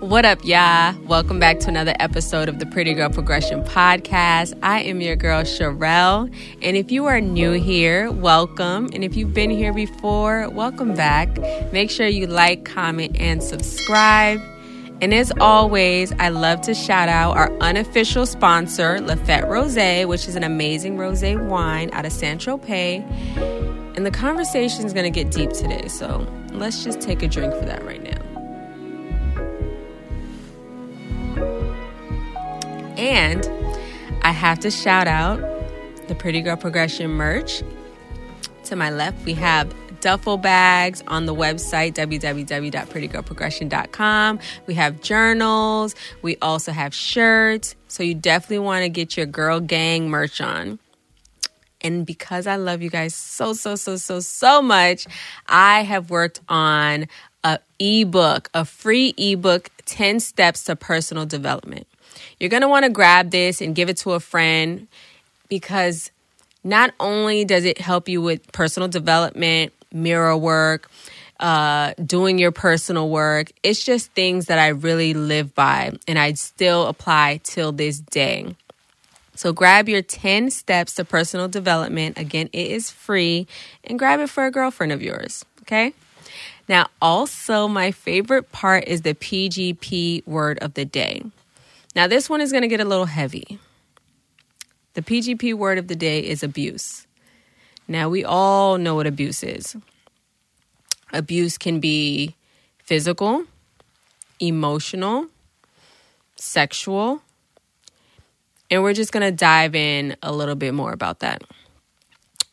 What up, y'all? Welcome back to another episode of the Pretty Girl Progression Podcast. I am your girl, Sharrell. And if you are new here, welcome. And if you've been here before, welcome back. Make sure you like, comment, and subscribe. And as always, I love to shout out our unofficial sponsor, Lafette Rose, which is an amazing rose wine out of Saint Tropez. And the conversation is going to get deep today. So let's just take a drink for that right now. And I have to shout out the Pretty Girl Progression merch. To my left, we have duffel bags on the website www.prettygirlprogression.com. We have journals. We also have shirts. So you definitely want to get your girl gang merch on. And because I love you guys so, so, so, so, so much, I have worked on a ebook, a free ebook, 10 steps to personal development. You're going to want to grab this and give it to a friend because not only does it help you with personal development, mirror work, uh, doing your personal work, it's just things that I really live by and I still apply till this day. So grab your 10 steps to personal development. Again, it is free and grab it for a girlfriend of yours. Okay. Now, also, my favorite part is the PGP word of the day. Now, this one is going to get a little heavy. The PGP word of the day is abuse. Now, we all know what abuse is. Abuse can be physical, emotional, sexual, and we're just going to dive in a little bit more about that.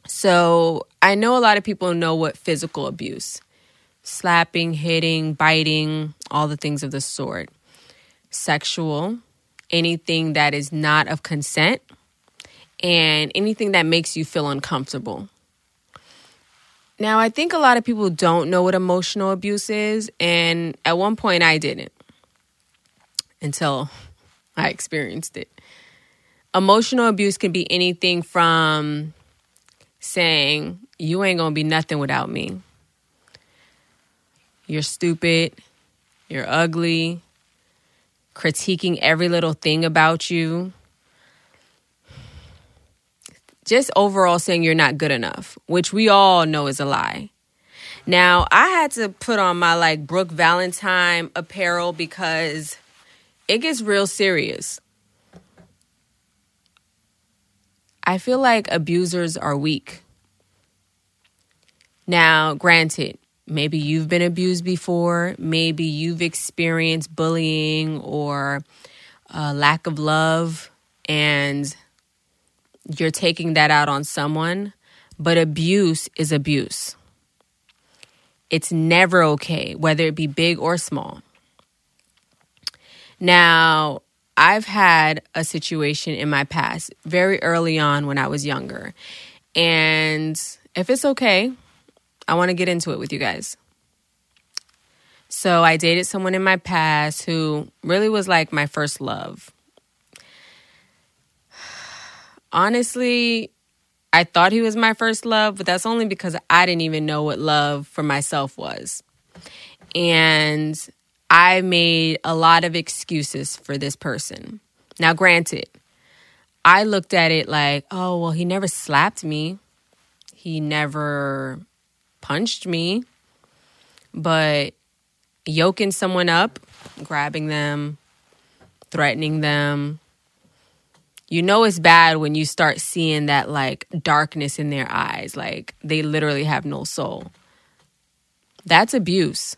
So, I know a lot of people know what physical abuse slapping, hitting, biting, all the things of the sort. Sexual, anything that is not of consent and anything that makes you feel uncomfortable. Now, I think a lot of people don't know what emotional abuse is, and at one point I didn't until I experienced it. Emotional abuse can be anything from saying, You ain't gonna be nothing without me. You're stupid. You're ugly critiquing every little thing about you. Just overall saying you're not good enough, which we all know is a lie. Now, I had to put on my like Brooke Valentine apparel because it gets real serious. I feel like abusers are weak. Now, granted, Maybe you've been abused before. Maybe you've experienced bullying or a lack of love, and you're taking that out on someone. But abuse is abuse. It's never okay, whether it be big or small. Now, I've had a situation in my past very early on when I was younger. And if it's okay, I want to get into it with you guys. So, I dated someone in my past who really was like my first love. Honestly, I thought he was my first love, but that's only because I didn't even know what love for myself was. And I made a lot of excuses for this person. Now, granted, I looked at it like, oh, well, he never slapped me. He never punched me, but yoking someone up, grabbing them, threatening them. You know it's bad when you start seeing that like darkness in their eyes, like they literally have no soul. That's abuse,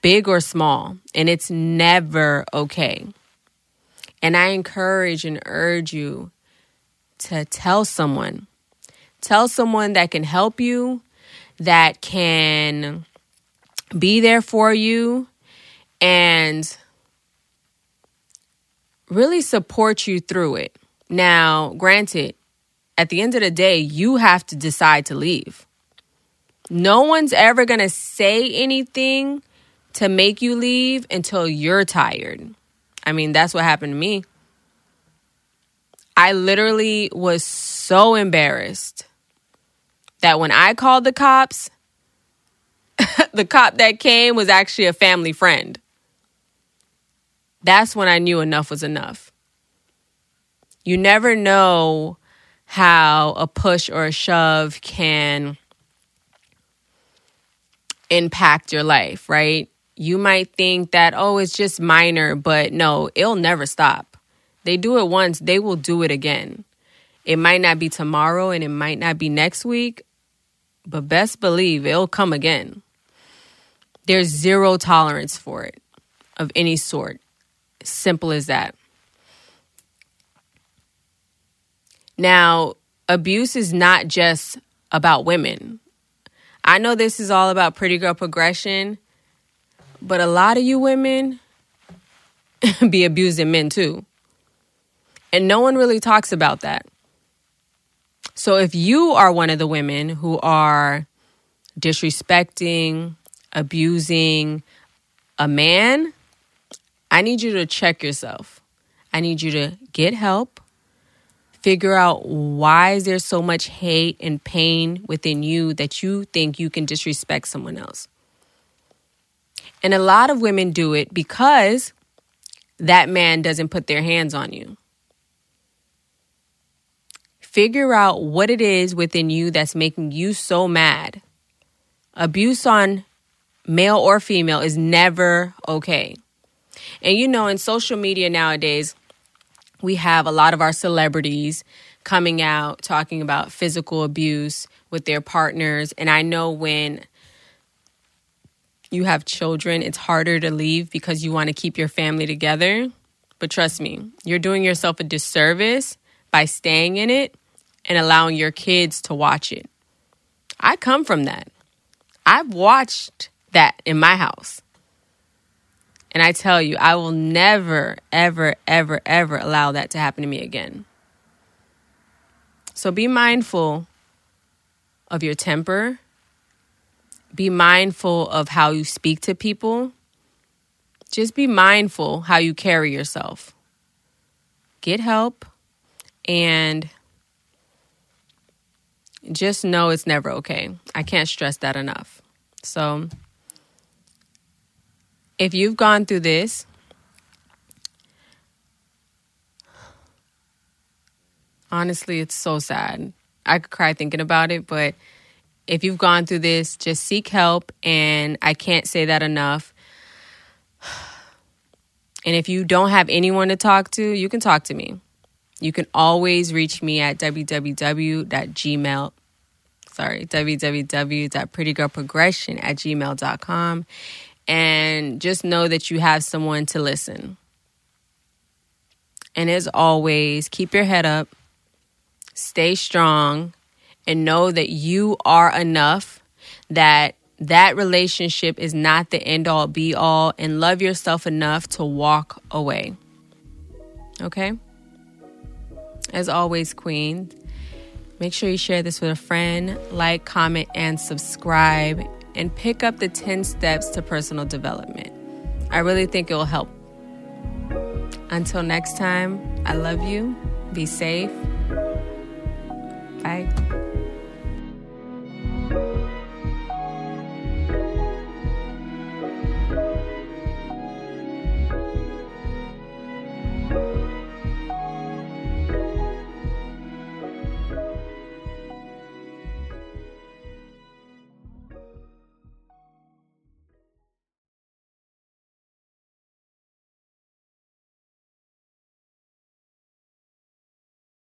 big or small, and it's never okay. And I encourage and urge you to tell someone. Tell someone that can help you, that can be there for you and really support you through it. Now, granted, at the end of the day, you have to decide to leave. No one's ever going to say anything to make you leave until you're tired. I mean, that's what happened to me. I literally was so embarrassed that when I called the cops, the cop that came was actually a family friend. that's when I knew enough was enough. You never know how a push or a shove can impact your life, right? You might think that, oh, it's just minor, but no, it'll never stop. They do it once, they will do it again. It might not be tomorrow and it might not be next week, but best believe it'll come again. There's zero tolerance for it of any sort. Simple as that. Now, abuse is not just about women. I know this is all about pretty girl progression, but a lot of you women be abusing men too. And no one really talks about that. So if you are one of the women who are disrespecting, abusing a man, I need you to check yourself. I need you to get help. Figure out why is there so much hate and pain within you that you think you can disrespect someone else. And a lot of women do it because that man doesn't put their hands on you. Figure out what it is within you that's making you so mad. Abuse on male or female is never okay. And you know, in social media nowadays, we have a lot of our celebrities coming out talking about physical abuse with their partners. And I know when you have children, it's harder to leave because you want to keep your family together. But trust me, you're doing yourself a disservice by staying in it and allowing your kids to watch it. I come from that. I've watched that in my house. And I tell you, I will never, ever, ever, ever allow that to happen to me again. So be mindful of your temper. Be mindful of how you speak to people. Just be mindful how you carry yourself. Get help and just know it's never okay. I can't stress that enough. So, if you've gone through this, honestly, it's so sad. I could cry thinking about it, but if you've gone through this, just seek help. And I can't say that enough. And if you don't have anyone to talk to, you can talk to me. You can always reach me at www.gmail. Sorry, www.prettygirlprogression at gmail.com. And just know that you have someone to listen. And as always, keep your head up, stay strong, and know that you are enough, that that relationship is not the end all be all, and love yourself enough to walk away. Okay? As always, Queen, make sure you share this with a friend, like, comment, and subscribe, and pick up the 10 steps to personal development. I really think it will help. Until next time, I love you. Be safe. Bye.